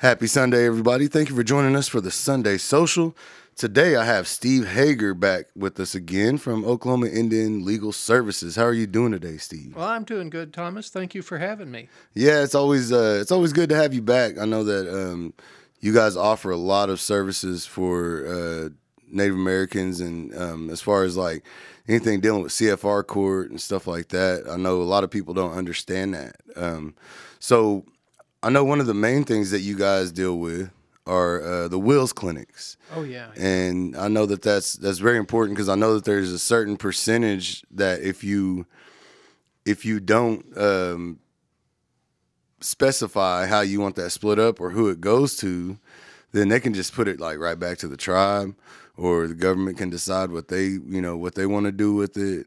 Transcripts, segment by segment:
Happy Sunday, everybody. Thank you for joining us for the Sunday Social. Today, I have Steve Hager back with us again from Oklahoma Indian Legal Services. How are you doing today, Steve? Well, I'm doing good, Thomas. Thank you for having me. Yeah, it's always uh, it's always good to have you back. I know that um, you guys offer a lot of services for uh, Native Americans, and um, as far as like anything dealing with CFR court and stuff like that, I know a lot of people don't understand that. Um, so I know one of the main things that you guys deal with are uh, the wills clinics. Oh yeah. And I know that that's that's very important because I know that there's a certain percentage that if you if you don't um, specify how you want that split up or who it goes to, then they can just put it like right back to the tribe, or the government can decide what they you know what they want to do with it.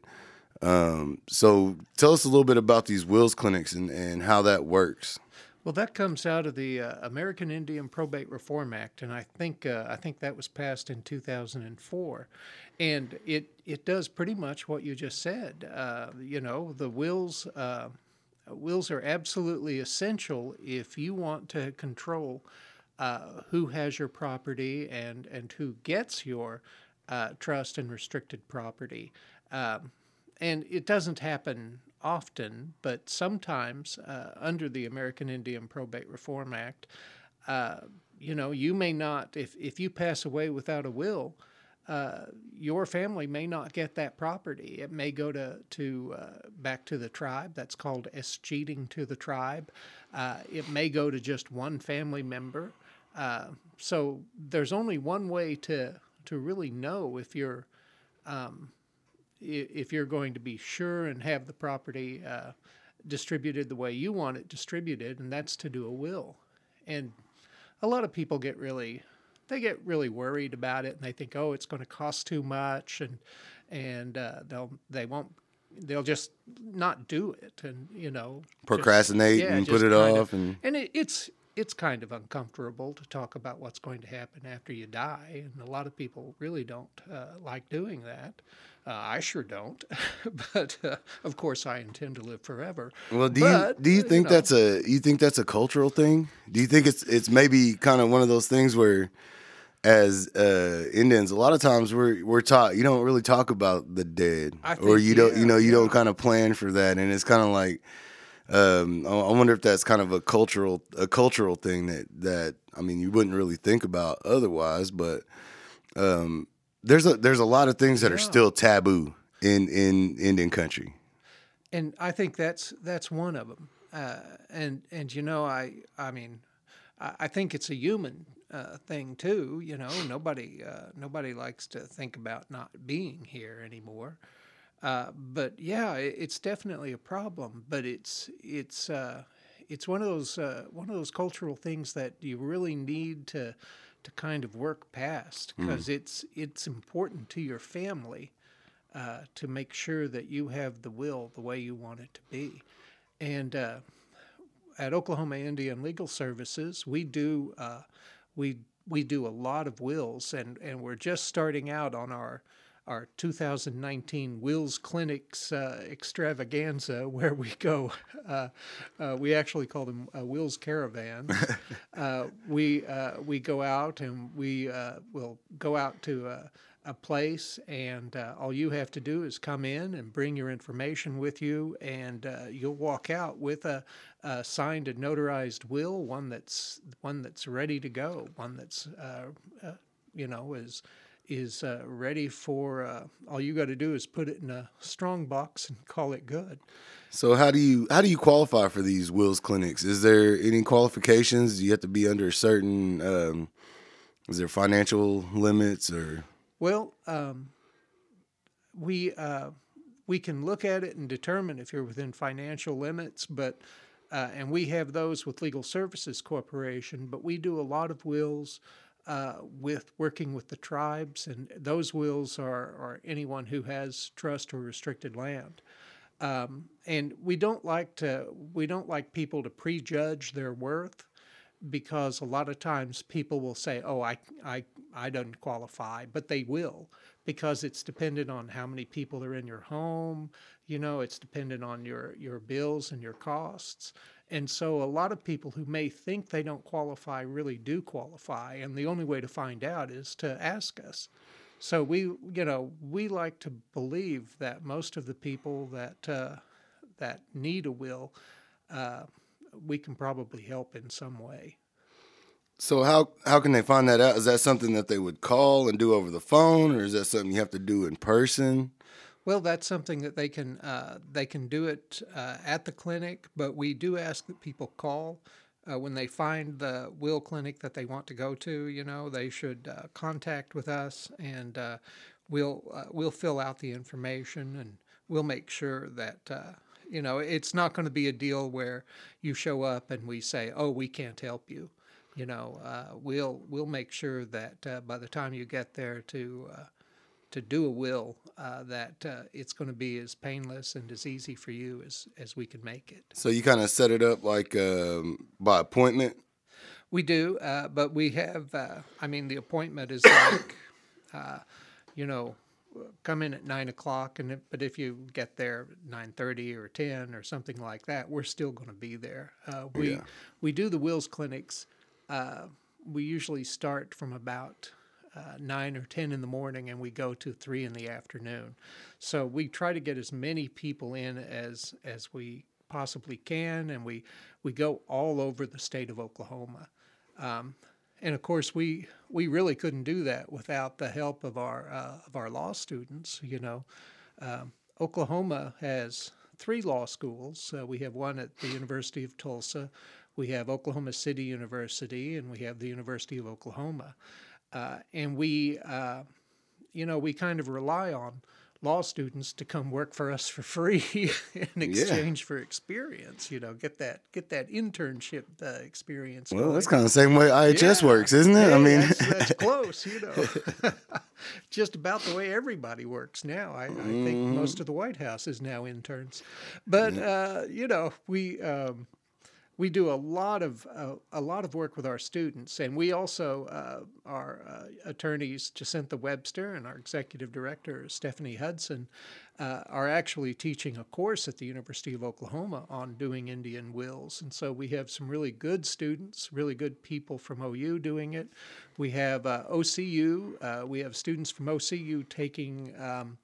Um, so tell us a little bit about these wills clinics and, and how that works. Well, that comes out of the uh, American Indian Probate Reform Act, and I think uh, I think that was passed in 2004, and it it does pretty much what you just said. Uh, you know, the wills uh, wills are absolutely essential if you want to control uh, who has your property and and who gets your uh, trust and restricted property. Um, and it doesn't happen often, but sometimes uh, under the American Indian Probate Reform Act, uh, you know, you may not, if, if you pass away without a will, uh, your family may not get that property. It may go to, to uh, back to the tribe. That's called escheating to the tribe. Uh, it may go to just one family member. Uh, so there's only one way to, to really know if you're um, if you're going to be sure and have the property uh, distributed the way you want it distributed, and that's to do a will. And a lot of people get really they get really worried about it, and they think, oh, it's going to cost too much, and and uh, they'll they won't they'll just not do it, and you know procrastinate just, yeah, and put it off, of, and and it, it's it's kind of uncomfortable to talk about what's going to happen after you die, and a lot of people really don't uh, like doing that. Uh, I sure don't, but uh, of course I intend to live forever. Well, do but, you do you think you know, that's a you think that's a cultural thing? Do you think it's it's maybe kind of one of those things where, as uh, Indians, a lot of times we're we're taught you don't really talk about the dead, think, or you don't yeah, you know you yeah. don't kind of plan for that, and it's kind of like. Um, I wonder if that's kind of a cultural a cultural thing that that I mean you wouldn't really think about otherwise, but um, there's a there's a lot of things that yeah. are still taboo in in Indian country, and I think that's that's one of them. Uh, and and you know I I mean I, I think it's a human uh, thing too. You know nobody uh, nobody likes to think about not being here anymore. Uh, but yeah, it, it's definitely a problem. But it's it's uh, it's one of those uh, one of those cultural things that you really need to to kind of work past because mm. it's it's important to your family uh, to make sure that you have the will the way you want it to be. And uh, at Oklahoma Indian Legal Services, we do uh, we we do a lot of wills, and and we're just starting out on our our 2019 Wills Clinics uh, extravaganza, where we go. Uh, uh, we actually call them uh, Wills Caravans. Uh, we uh, we go out and we will go out to a, a place, and all you have to do is come in and bring your information with you, and you'll walk out with a, a, signed and notarized will, one that's one that's ready to go, one that's you know is is uh, ready for uh, all you got to do is put it in a strong box and call it good. So how do you how do you qualify for these wills clinics? Is there any qualifications? Do you have to be under certain? Um, is there financial limits or? Well, um, we uh, we can look at it and determine if you're within financial limits, but. Uh, and we have those with Legal Services Corporation, but we do a lot of wills uh, with working with the tribes, and those wills are, are anyone who has trust or restricted land. Um, and we don't like to we don't like people to prejudge their worth because a lot of times people will say, "Oh, I I I don't qualify," but they will because it's dependent on how many people are in your home. You know, it's dependent on your your bills and your costs. And so a lot of people who may think they don't qualify really do qualify. And the only way to find out is to ask us. So we, you know, we like to believe that most of the people that uh, that need a will, uh, we can probably help in some way. So how how can they find that out? Is that something that they would call and do over the phone, or is that something you have to do in person? Well, that's something that they can uh, they can do it uh, at the clinic, but we do ask that people call uh, when they find the will clinic that they want to go to. You know, they should uh, contact with us, and uh, we'll uh, we'll fill out the information, and we'll make sure that. You know, it's not going to be a deal where you show up and we say, "Oh, we can't help you." You know, we'll we'll make sure that by the time you get there to to do a will uh, that uh, it's going to be as painless and as easy for you as, as we can make it. So you kind of set it up like um, by appointment? We do, uh, but we have, uh, I mean, the appointment is like, uh, you know, come in at nine o'clock, and but if you get there nine thirty or ten or something like that, we're still going to be there. Uh, we yeah. we do the wills clinics. we usually start from about uh, nine or ten in the morning and we go to three in the afternoon. So we try to get as many people in as as we possibly can, and we we go all over the state of Oklahoma. Um, and of course, we we really couldn't do that without the help of our uh, of our law students. You know, um, Oklahoma has three law schools. Uh, we have one at the University of Tulsa, we have Oklahoma City University, and we have the University of Oklahoma. Uh, and we, uh, you know, we kind of rely on law students to come work for us for free in exchange yeah. for experience. You know, get that get that internship uh, experience. Well, going. that's kind of the same way IHS yeah. works, isn't it? Hey, I mean, that's, that's close. You know, just about the way everybody works now. I, I mm-hmm. think most of the White House is now interns, but yeah. uh, you know, we. Um, we do a lot of uh, a lot of work with our students, and we also uh, our uh, attorneys Jacinta Webster and our executive director Stephanie Hudson uh, are actually teaching a course at the University of Oklahoma on doing Indian wills, and so we have some really good students, really good people from OU doing it. We have uh, OCU, uh, we have students from OCU taking. Um,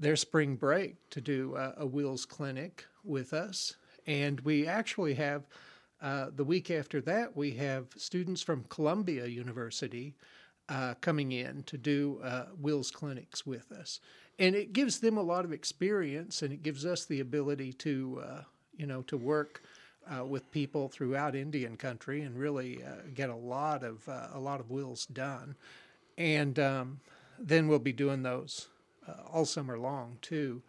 their spring break to do a wills clinic with us and we actually have, uh, the week after that, we have students from Columbia University uh, coming in to do uh, Wills clinics with us. And it gives them a lot of experience and it gives us the ability to, uh, you know, to work. Uh, with people throughout Indian country and really uh, get a lot of a lot of wills done, and um, then we'll be doing those all summer long too.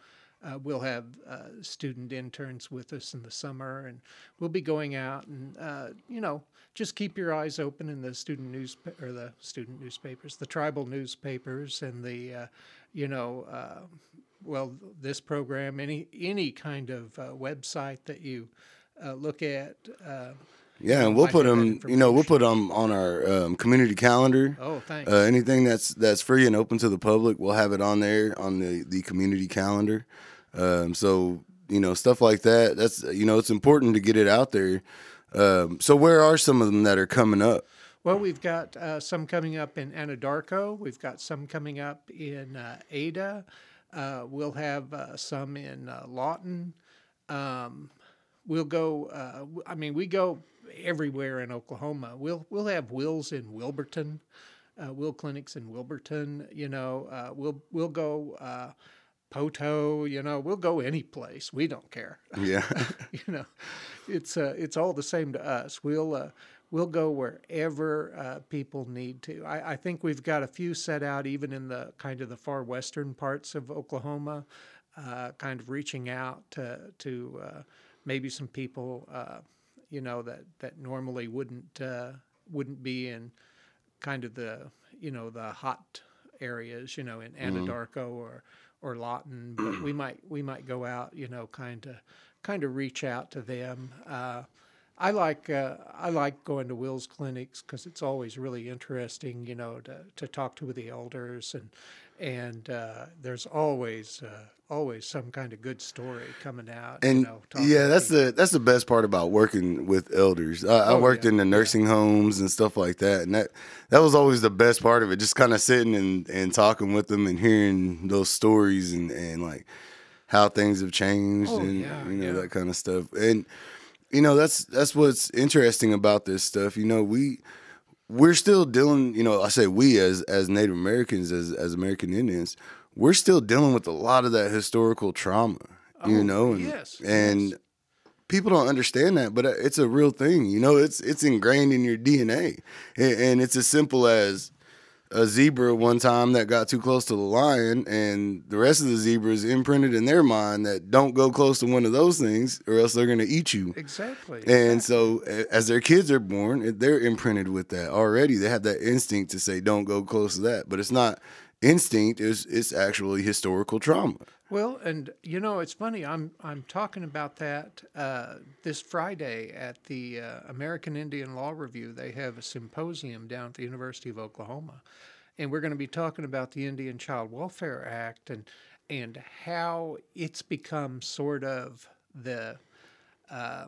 Uh, we'll have uh, student interns with us in the summer, and we'll be going out and uh, you know just keep your eyes open in the student news or the student newspapers, the tribal newspapers, and the uh, you know uh, well this program, any any kind of uh, website that you look at. Yeah, and we'll put them. You know, we'll put them on our um, community calendar. Oh, thanks. Uh, anything that's that's free and open to the public, we'll have it on there on the the community calendar. Um, so you know stuff like that. That's you know it's important to get it out there. Um, so where are some of them that are coming up? Well, we've got uh, some coming up in Anadarko. We've got some coming up in uh, Ada. Uh, we'll have uh, some in uh, Lawton. Um, we'll go. Uh, I mean, we go everywhere in Oklahoma. We'll we'll have wills in Wilburton, will clinics in Wilburton. You know, we'll we'll go Poteau, you know, we'll go any place. We don't care. Yeah. you know, it's uh, it's all the same to us. We'll uh, we'll go wherever uh, people need to. I, I, think we've got a few set out even in the kind of the far western parts of Oklahoma, uh, kind of reaching out to to uh, maybe some people, uh, you know, that that normally wouldn't wouldn't be in kind of the you know the hot areas, you know, in mm-hmm. Anadarko mm-hmm. or or Lawton, but we might we might go out, you know, kind of kind of reach out to them. Uh, I like uh, I like going to Will's clinics because it's always really interesting, you know, to, to talk to the elders and and uh, there's always uh, always some kind of good story coming out. And you know, yeah, that's people. the that's the best part about working with elders. I, I Oh, worked yeah, in the nursing homes and stuff like that, and that that was always the best part of it. Just kind of sitting and, and talking with them and hearing those stories and, and like how things have changed Oh, and yeah, you know yeah. that kind of stuff. And you know that's that's what's interesting about this stuff. You know we we're still dealing. You know I say we as as Native Americans as as American Indians, we're still dealing with a lot of that historical trauma. you Oh, know, and, yes, and yes. people don't understand that, but uh, it's a real thing. You know, it's it's ingrained in your DNA, and, and it's as simple as a zebra one time that got too close to the lion, and the rest of the zebras imprinted in their mind that don't go close to one of those things, or else they're going to eat you. exactly. And so, as their kids are born, they're imprinted with that already. They have that instinct to say, "Don't go close to that," but it's not instinct; it's it's actually historical trauma. Well, and you know, it's funny. I'm I'm talking about that uh, this Friday at the uh, American Indian Law Review. They have a symposium down at the University of Oklahoma, and we're going to be talking about the Indian Child Welfare Act and and how it's become sort of the uh,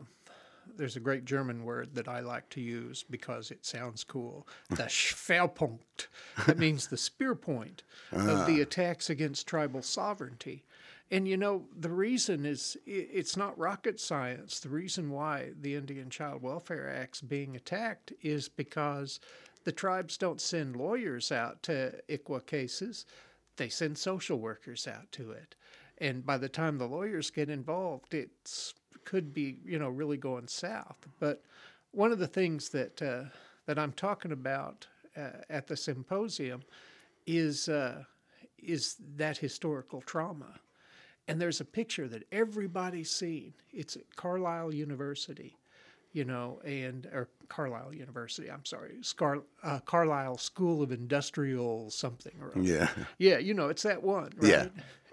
there's a great German word that I like to use because it sounds cool. The Schwerpunkt. That means the spear point of the attacks against tribal sovereignty. And you know, the reason is it's not rocket science. The reason why the Indian Child Welfare Act's being attacked is because the tribes don't send lawyers out to ICWA cases, they send social workers out to it. And by the time the lawyers get involved, it could be you know really going south. But one of the things that uh, that I'm talking about uh, at the symposium is uh, is that historical trauma. And there's a picture that everybody's seen. It's at Carlisle University, you know, and or Carlisle University. I'm sorry, Scar, uh, Carlisle School of Industrial something or other. Yeah, Yeah, you know, it's that one, right? Yeah.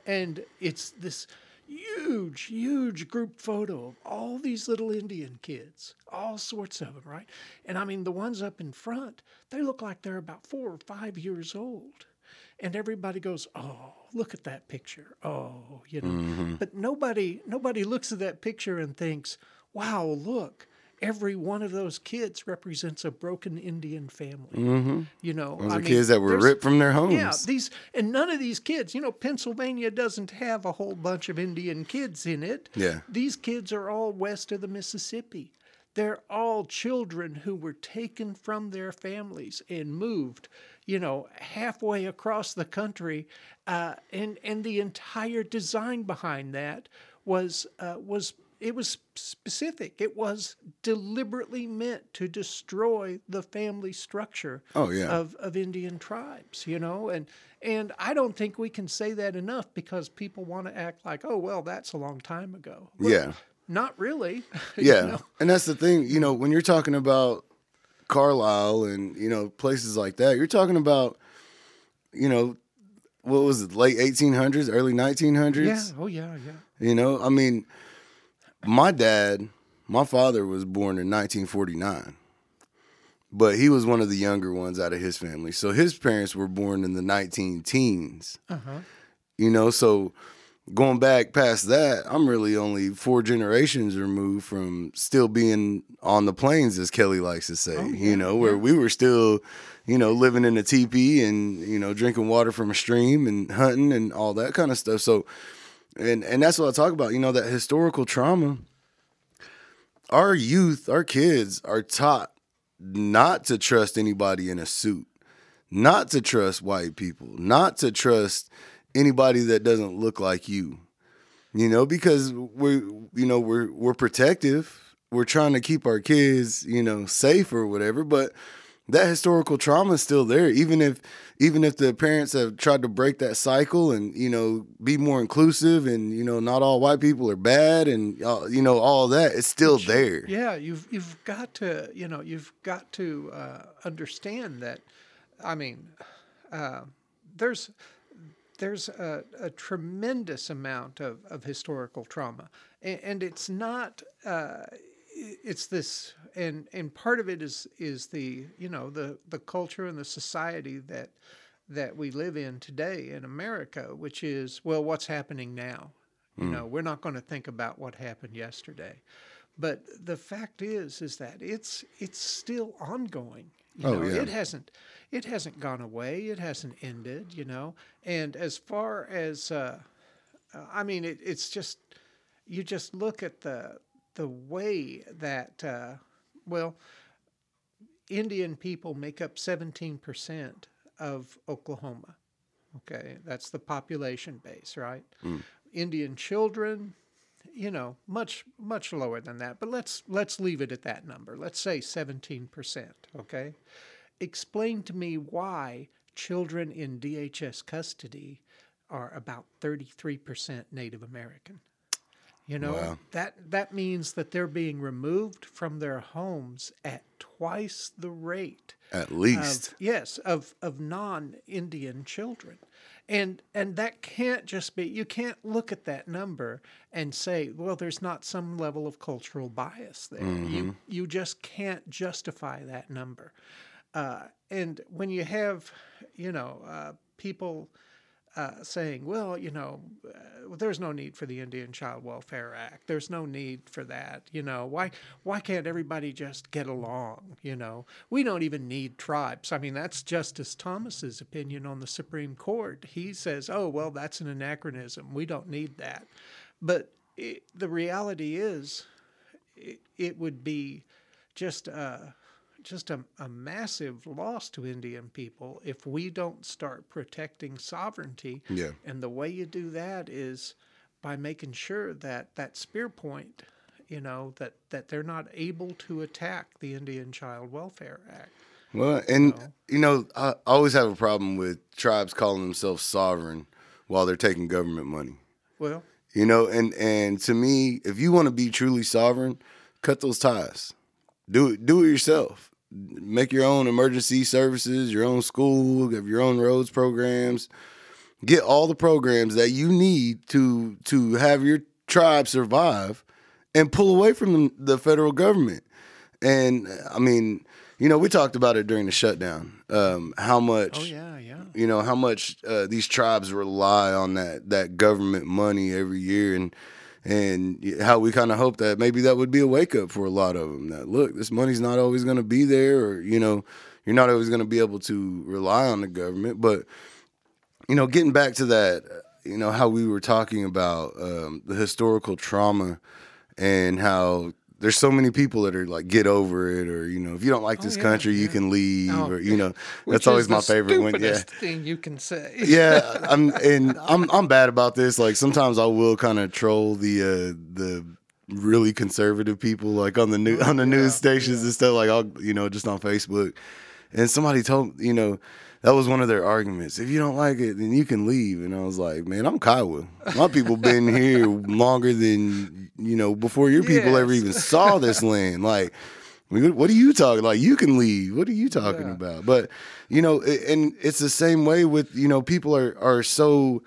And it's this huge, huge group photo of all these little Indian kids, all sorts of them, right? And I mean, the ones up in front, they look like they're about four or five years old. And everybody goes, "Oh, look at that picture!" Oh, you know. Mm-hmm. But nobody, nobody looks at that picture and thinks, "Wow, look! Every one of those kids represents a broken Indian family." Mm-hmm. You know, those I are mean, kids that were ripped from their homes. yeah, these and none of these kids, you know, Pennsylvania doesn't have a whole bunch of Indian kids in it. Yeah. These kids are all west of the Mississippi. They're all children who were taken from their families and moved, you know, halfway across the country, uh, and and the entire design behind that was uh, was it was specific. It was deliberately meant to destroy the family structure Oh, yeah. of, of Indian tribes, you know, and and I don't think we can say that enough because people want to act like, oh well, that's a long time ago. Well, Yeah. Not really. you Yeah, know? and that's the thing. You know, when you're talking about Carlisle and you know places like that, you're talking about, you know, what was it, late 1800s, early 1900s? yeah. Oh yeah, yeah. You know, I mean, my dad, my father was born in 1949, but he was one of the younger ones out of his family. So his parents were born in the 19 teens. Uh-huh. You know, so going back past that, I'm really only four generations removed from still being on the plains, as Kelly likes to say. Oh, you know, where we were still, you know, living in a teepee and you know drinking water from a stream and hunting and all that kind of stuff. So, and and that's what I talk about. You know, that historical trauma. Our youth, our kids are taught not to trust anybody in a suit, not to trust white people, not to trust anybody that doesn't look like you. You know, because we're you know, we're we're protective. We're trying to keep our kids, you know, safe or whatever, but that historical trauma is still there even if even if the parents have tried to break that cycle and you know be more inclusive and you know not all white people are bad and uh, you know all that it's still there Yeah, you've you've got to you know you've got to uh, understand that. I mean, uh, there's there's a, a tremendous amount of, of historical trauma, and, and it's not. Uh, it's this, and and part of it is is the you know the the culture and the society that that we live in today in America, which is well, what's happening now? You know, we're not going to think about what happened yesterday. But the fact is, is that it's it's still ongoing. You Oh, know, yeah. it hasn't it hasn't gone away. It hasn't ended. You know, and as far as uh, uh, I mean, it, it's just you just look at the the way that uh, well, Indian people make up seventeen percent of Oklahoma. Okay, that's the population base, right? Indian children, you know, much much lower than that. But let's let's leave it at that number. Let's say seventeen percent. Okay, explain to me why children in DHS custody are about thirty three percent Native American. You know Wow. that that means that they're being removed from their homes at twice the rate At least. of, yes of of non-indian children and and that can't just be you can't look at that number and say well there's not some level of cultural bias there you mm-hmm. you just can't justify that number uh, and when you have you know uh, people uh, saying, well, you know, uh, there's no need for the Indian Child Welfare Act. There's no need for that. You know, why why can't everybody just get along? You know, we don't even need tribes. I mean, that's Justice Thomas's opinion on the Supreme Court. He says, oh, well, that's an anachronism. We don't need that. But it, the reality is, it, it would be just a just a, a massive loss to Indian people if we don't start protecting sovereignty. Yeah. And the way you do that is by making sure that that spear point, you know, that, that they're not able to attack the Indian Child Welfare Act. Well, and you know, I I always have a problem with tribes calling themselves sovereign while they're taking government money. Well, You know, and and to me, if you want to be truly sovereign, cut those ties. Do it do it yourself. Make your own emergency services, your own school, have your own roads programs. Get all the programs that you need to to have your tribe survive and pull away from the, federal government. And I mean, you know, we talked about it during the shutdown. Um, how much oh yeah, yeah. you know how much uh, these tribes rely on that that government money every year and and how we kind of hope that maybe that would be a wake up for a lot of them that look this money's not always going to be there or you know you're not always going to be able to rely on the government. But you know getting back to that you know how we were talking about um, the historical trauma and how there's so many people that are like get over it or you know if you don't like this yeah, country you can leave Oh, or you know that's always my favorite one yeah thing you can say. yeah, I'm and I'm I'm bad about this. Like sometimes I will kind of troll the uh the really conservative people like on the new on the Yeah, news stations and stuff like I'll you know just on Facebook. And somebody told you know that was one of their arguments. If you don't like it, then you can leave. And I was like, man, I'm Kiowa. My people been here longer than you know before your people ever even saw this land. Like what what are you talking? Like you can leave. What are you talking Yeah. about? But you know, and it's the same way with you know people are are so.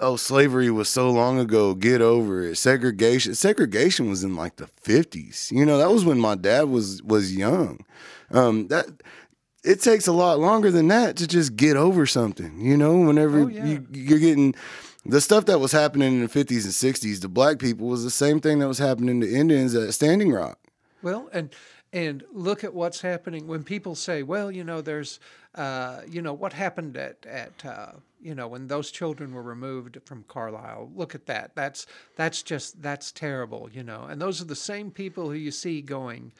Oh, slavery was so long ago. Get over it. Segregation. Segregation was in like the fifties. You know, that was when my dad was was young. Um, that it takes a lot longer than that to just get over something. You know, whenever Oh, yeah. you, you're getting the stuff that was happening in the fifties and sixties to black people was the same thing that was happening to Indians at Standing Rock. Well, and and look at what's happening when people say, "Well, you know, there's, uh, you know, what happened at at uh, you know when those children were removed from Carlisle. Look at that. That's that's just that's terrible, you know." And those are the same people who you see going,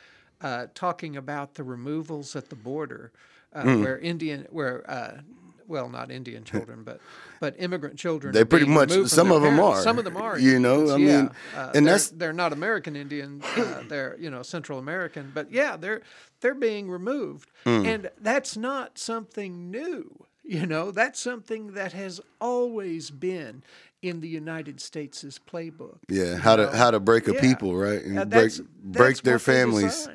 uh, talking about the removals at the border, uh, Hmm. where Indian, where uh, well, not Indian children, but but immigrant children. They pretty much- some of parents. are, Some of them are. you know, Indians, I yeah. mean, Uh, and they're- that's- they're not American Indian. Uh, they're you know Central American, but yeah, they're they're being removed, Hmm. and that's not something new. You know, that's something that has always been in the United States' playbook. Yeah, how to how to break a Yeah. people, right? And break that's- break that's their families.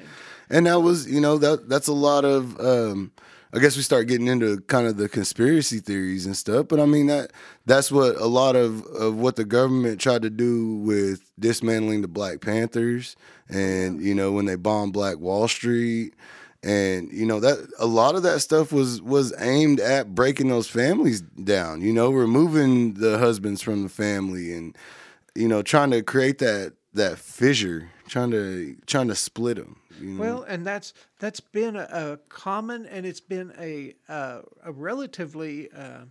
And that was, you know, that that's a lot of um I guess we start getting into kind of the conspiracy theories and stuff, but I mean that that's what a lot of, of what the government tried to do with dismantling the Black Panthers and you know when they bombed Black Wall Street and you know that a lot of that stuff was was aimed at breaking those families down. You know, removing the husbands from the family, and you know, trying to create that that fissure, trying to trying to split them. You know? Well, and that's that's been a, a common, and it's been a uh, a relatively. Uh,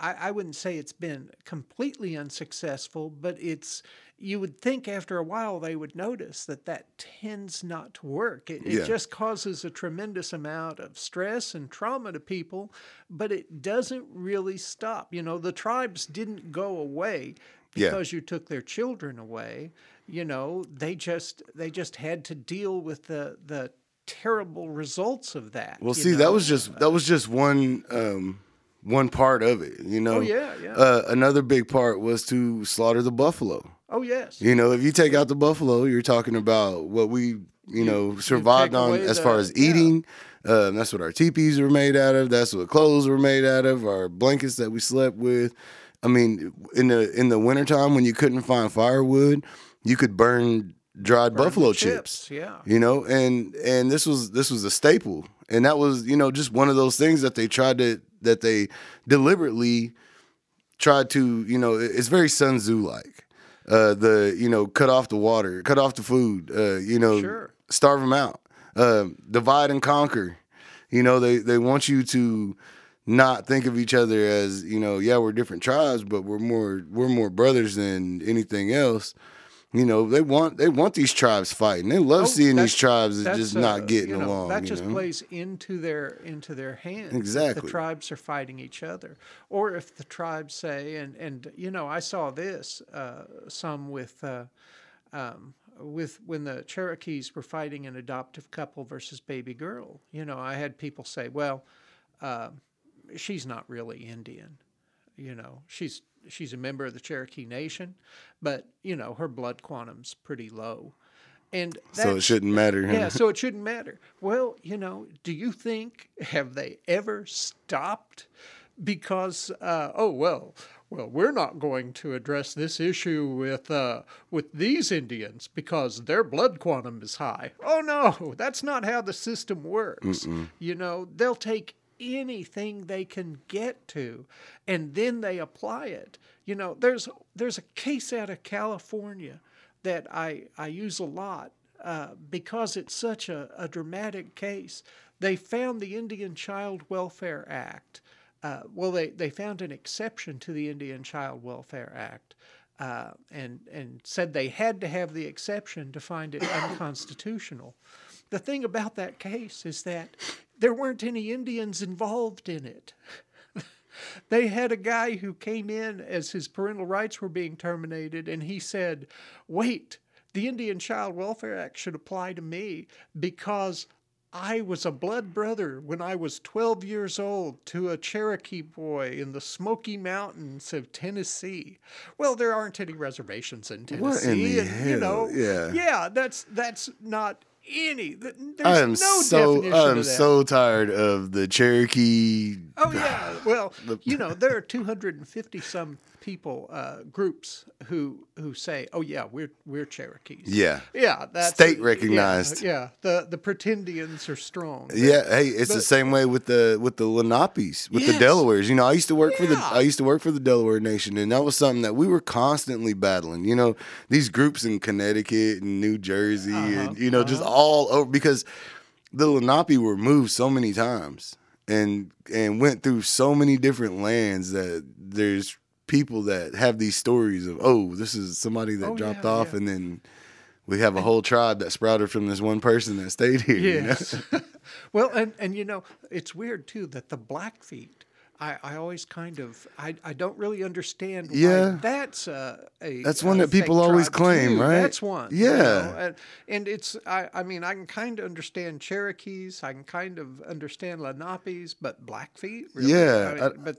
I, I wouldn't say it's been completely unsuccessful, but it's you would think after a while they would notice that that tends not to work. It, Yeah. it just causes a tremendous amount of stress and trauma to people, but it doesn't really stop. You know, the tribes didn't go away Yeah. because you took their children away. You know, they just they just had to deal with the the terrible results of that. Well, see, that was just that was just one um, one part of it. You know. Oh, yeah, yeah. Uh, another big part was to slaughter the buffalo. Oh yes. You know, if you take out the buffalo, you're talking about what we you, know survived take on as the- far as yeah. eating. Um, that's what our teepees were made out of. That's what clothes were made out of. Our blankets that we slept with. I mean, in the in the wintertime when you couldn't find firewood, you could burn dried Burn buffalo chips Yeah. you know and and this was this was a staple and that was you know just one of those things that they tried to that they deliberately tried to you know it's very sun tzu like uh the you know cut off the water cut off the food uh you know Sure. starve them out. Um divide and conquer. You know they they want you to not think of each other as you know yeah we're different tribes but we're more we're more brothers than anything else you know they want they want these tribes fighting they love Oh, seeing these tribes just not getting you know, along That you just know? plays into their into their hands. Exactly. the tribes are fighting each other, or if the tribes say, and and you know, I saw this uh, some with. Uh, um, with when the Cherokees were fighting an adoptive couple versus baby girl, you know, I had people say, "Well, uh, she's not really Indian. You know, she's she's a member of the Cherokee Nation, but you know, her blood quantum's pretty low." And so it shouldn't matter huh? yeah, so it shouldn't matter. Well, you know, do you think have they ever stopped because uh, oh well, well we're not going to address this issue with uh, with these Indians because their blood quantum is high. Oh no, that's not how the system works. You know, they'll take anything they can get to and then they apply it. You know, there's there's a case out of California that I, I use a lot uh, because it's such a, a dramatic case. They found the Indian Child Welfare Act. Uh, well, they, they found an exception to the Indian Child Welfare Act uh, and, and said they had to have the exception to find it unconstitutional. The thing about that case is that there weren't any Indians involved in it. They had a guy who came in as his parental rights were being terminated, and he said, Wait, the Indian Child Welfare Act should apply to me because I was a blood brother when I was 12 years old to a Cherokee boy in the Smoky Mountains of Tennessee. Well, there aren't any reservations in Tennessee. In and, you know, Yeah. yeah, that's that's not any. th- There's I am no so definition I am so tired of the Cherokee. Oh yeah. Well, you know, there are 250 some people uh, groups who who say, "Oh yeah, we're we're Cherokees." Yeah. Yeah, that's state recognized. Yeah, the the Pretendians are strong. Yeah, hey, it's the same way with the with the Lenapes, with the Delawares. You know, I used to work for the I used to work for the Delaware Nation, and that was something that we were constantly battling. You know, these groups in Connecticut and New Jersey, Uh-huh, and you know, just all over because the Lenape were moved so many times and and went through so many different lands that there's people that have these stories of oh, this is somebody that Oh, dropped yeah, off, yeah. and then. We have a whole tribe that sprouted from this one person that stayed here. you know? Well, and and you know, it's weird too that the Blackfeet. I, I always kind of I, I don't really understand. Why Yeah. that's a, a That's one that people always claim, too. right? That's one. you Yeah. know, And, and it's I, I mean I can kind of understand Cherokees. I can kind of understand Lenapes, but Blackfeet. Really? Yeah, I mean, I- but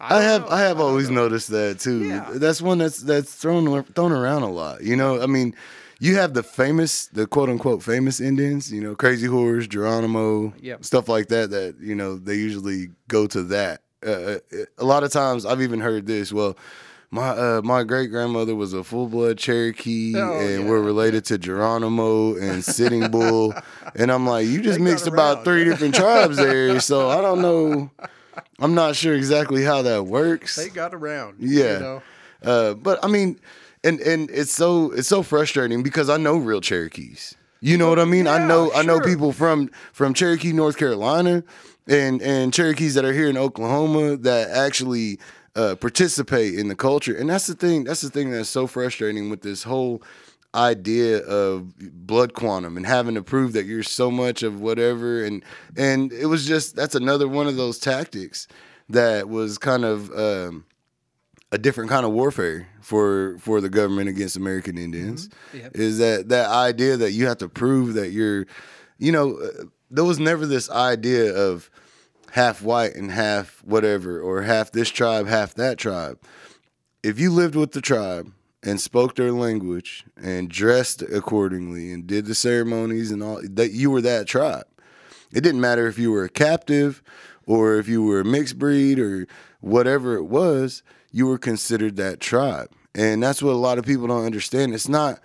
I don't have know. I have always know. noticed that too. Yeah. That's one that's that's thrown thrown around a lot. You know, I mean, you have the famous, the quote unquote famous Indians. You know, Crazy Horse, Geronimo, Yep. stuff like that. That you know they usually go to that. Uh, a lot of times, I've even heard this. Well, my uh, my great grandmother was a full blood Cherokee, Oh, and yeah. we're related to Geronimo and Sitting Bull, and I'm like, you just They mixed about three different tribes there, so I don't know. I'm not sure exactly how that works. They got around. Yeah. You know? Uh, but I mean, and and it's so it's so frustrating because I know real Cherokees. You know what I mean? I Yeah, know I know people from from Cherokee, North Carolina, and and Cherokees that are here in Oklahoma that actually uh, participate in the culture. And that's the thing. That's the thing that's so frustrating with this whole idea of blood quantum and having to prove that you're so much of whatever and and it was just that's another one of those tactics that was kind of um a different kind of warfare for for the government against American Indians Yep. is that that idea that you have to prove that you're you know uh, there was never this idea of half white and half whatever or half this tribe half that tribe if you lived with the tribe and spoke their language and dressed accordingly and did the ceremonies and all that you were that tribe it didn't matter if you were a captive or if you were a mixed breed or whatever it was, you were considered that tribe. And that's what a lot of people don't understand. It's not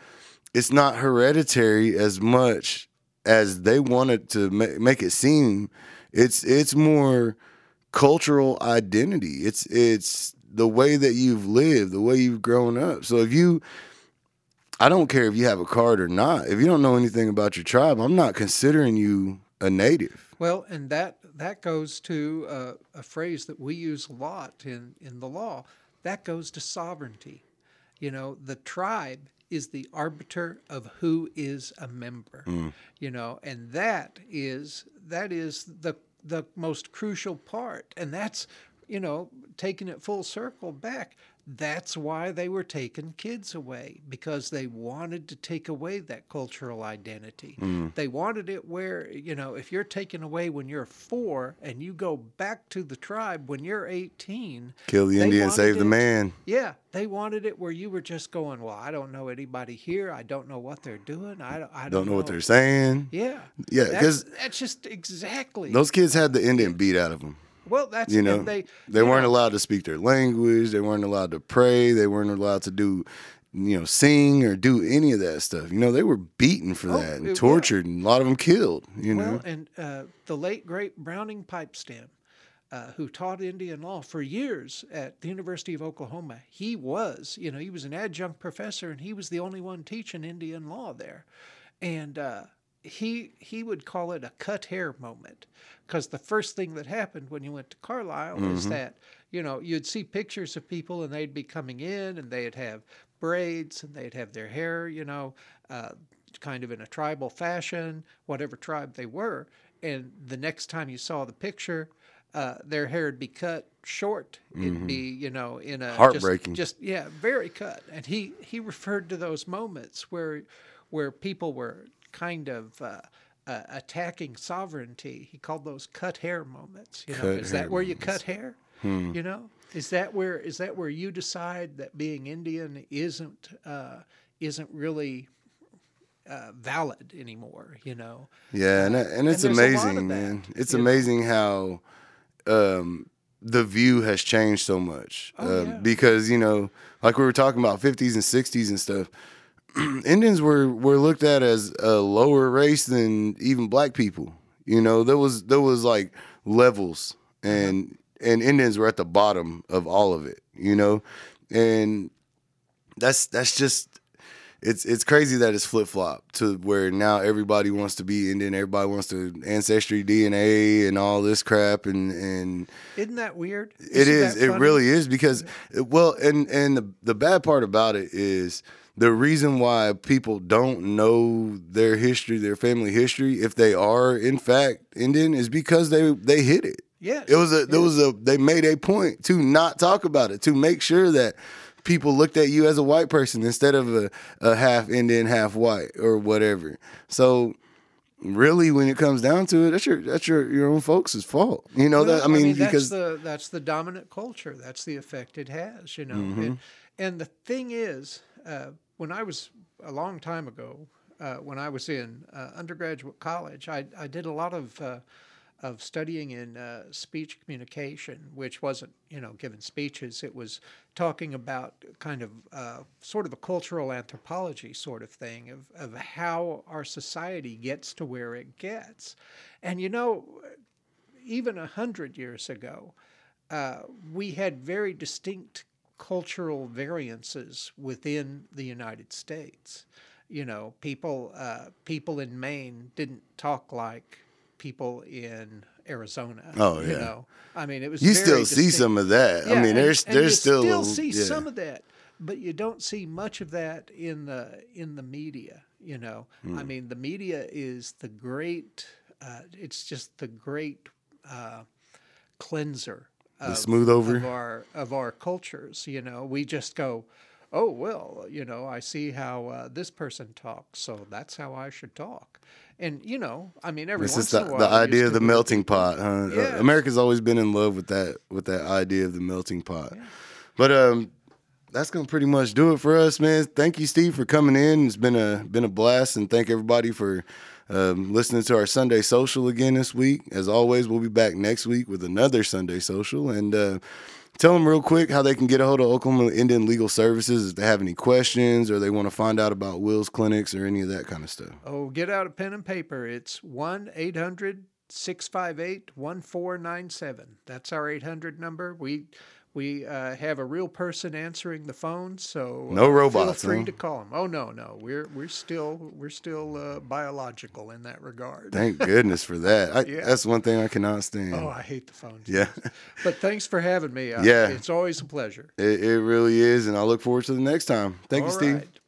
it's not hereditary as much as they wanted to make it seem. It's it's more cultural identity. It's it's the way that you've lived, the way you've grown up. So if you I don't care if you have a card or not. If you don't know anything about your tribe, I'm not considering you a native. Well, and that that goes to a phrase that we use a lot in in the law. That goes to sovereignty. You know, the tribe is the arbiter of who is a member. Mm. You know, and that is that is the the most crucial part, and that's you know taking it full circle back. That's why they were taking kids away because they wanted to take away that cultural identity. Mm. They wanted it where, you know, if you're taken away when you're four and you go back to the tribe when you're 18, Kill the Indian, save the man. yeah, they wanted it where you were just going, well, I don't know anybody here. I don't know what they're doing. I don't, I don't, Don't know what they're saying. Yeah. Yeah, That's, 'cause that's just exactly. Those kids had the Indian beat out of them. Well, that's You know, they they weren't know, allowed to speak their language. They weren't allowed to pray. They weren't allowed to do, you know, sing or do any of that stuff. You know, they were beaten for Oh, that and it- yeah. tortured, and a lot of them killed. You know, Well, and uh, the late great Browning Pipestem, uh, who taught Indian law for years at the University of Oklahoma, he was, you know, he was an adjunct professor, and he was the only one teaching Indian law there, and uh, he he would call it a cut hair moment, because the first thing that happened when you went to Carlisle is that you know you'd see pictures of people, and they'd be coming in, and they'd have braids, and they'd have their hair, you know. Uh, kind of in a tribal fashion, whatever tribe they were. And the next time you saw the picture, uh, their hair would be cut short. It'd be, you know, in a just- Heartbreaking. Just, yeah, very cut. And he he referred to those moments where where people were kind of. Uh, uh, attacking sovereignty, he called those cut hair moments. You know, Cut is that where you cut hair? You know, is that where is that where you decide that being Indian isn't uh, isn't really uh, valid anymore? You know, yeah, and and it's there's a lot of amazing, that, man. It's you know. amazing how um, the view has changed so much Oh, um, yeah. because you know, like we were talking about fifties and sixties and stuff. Indians were were looked at as a lower race than even black people. You know, there was there was like levels, and and Indians were at the bottom of all of it. You know, and that's that's just it's it's crazy that it's flip flop to where now everybody wants to be Indian, everybody wants to ancestry DNA and all this crap, and and isn't that weird? it Isn't is. that It really is because, well, and and the the bad part about it is the reason why people don't know their history, their family history, if they are in fact Indian, is because they they hid it. Yeah, It was a there was a they made a point to not talk about it to make sure that people looked at you as a white person instead of a, a half Indian, half white or whatever. So really when it comes down to it, that's your that's your your own folks' fault. You know Well, that I mean, that's because the that's the dominant culture. That's the effect it has, you know. Mm-hmm. And, and the thing is, uh, when I was a long time ago, uh, when I was in uh, undergraduate college, I, I did a lot of uh, of studying in uh, speech communication, which wasn't you know giving speeches. It was talking about kind of uh, sort of a cultural anthropology sort of thing of of how our society gets to where it gets, and you know, even a hundred years ago, uh, we had very distinct cultural variances within the United States. You know, people uh, people in Maine didn't talk like people in Arizona. Oh, You yeah. know, I mean, it was You still see some of that. I mean, and- there's and there's you still, still see yeah. some of that, but you don't see much of that in the in the media. You know, Hmm. I mean, the media is the great. Uh, it's just the great uh, cleanser. Of, smooth over? of our of our cultures. You know, we just go. Oh well, you know, I see how uh, this person talks, so that's how I should talk. And you know, I mean, every It's once just the, in a while, the idea of the melting pot. Huh? Uh, Yeah. America's always been in love with that with that idea of the melting pot. But um, that's gonna pretty much do it for us, man. Thank you, Steve, for coming in. It's been a been a blast, and thank everybody for um, listening to our Sunday social again this week. As always, we'll be back next week with another Sunday social, and uh, tell them real quick how they can get a hold of Oklahoma Indian Legal Services if they have any questions or they want to find out about Will's clinics or any of that kind of stuff. Oh, get out a pen and paper. It's 1 800 658 1497. That's our 800 number. We we uh, have a real person answering the phone, so No uh, robots, Feel free huh? to call them. Oh no, no, we're we're still we're still uh, biological in that regard. Thank goodness for that. I, Yeah. That's one thing I cannot stand. Oh, I hate the phone. yeah, But thanks for having me. Uh, Yeah. it's always a pleasure. it, it really is, and I look forward to the next time. Thank you, Steve. right.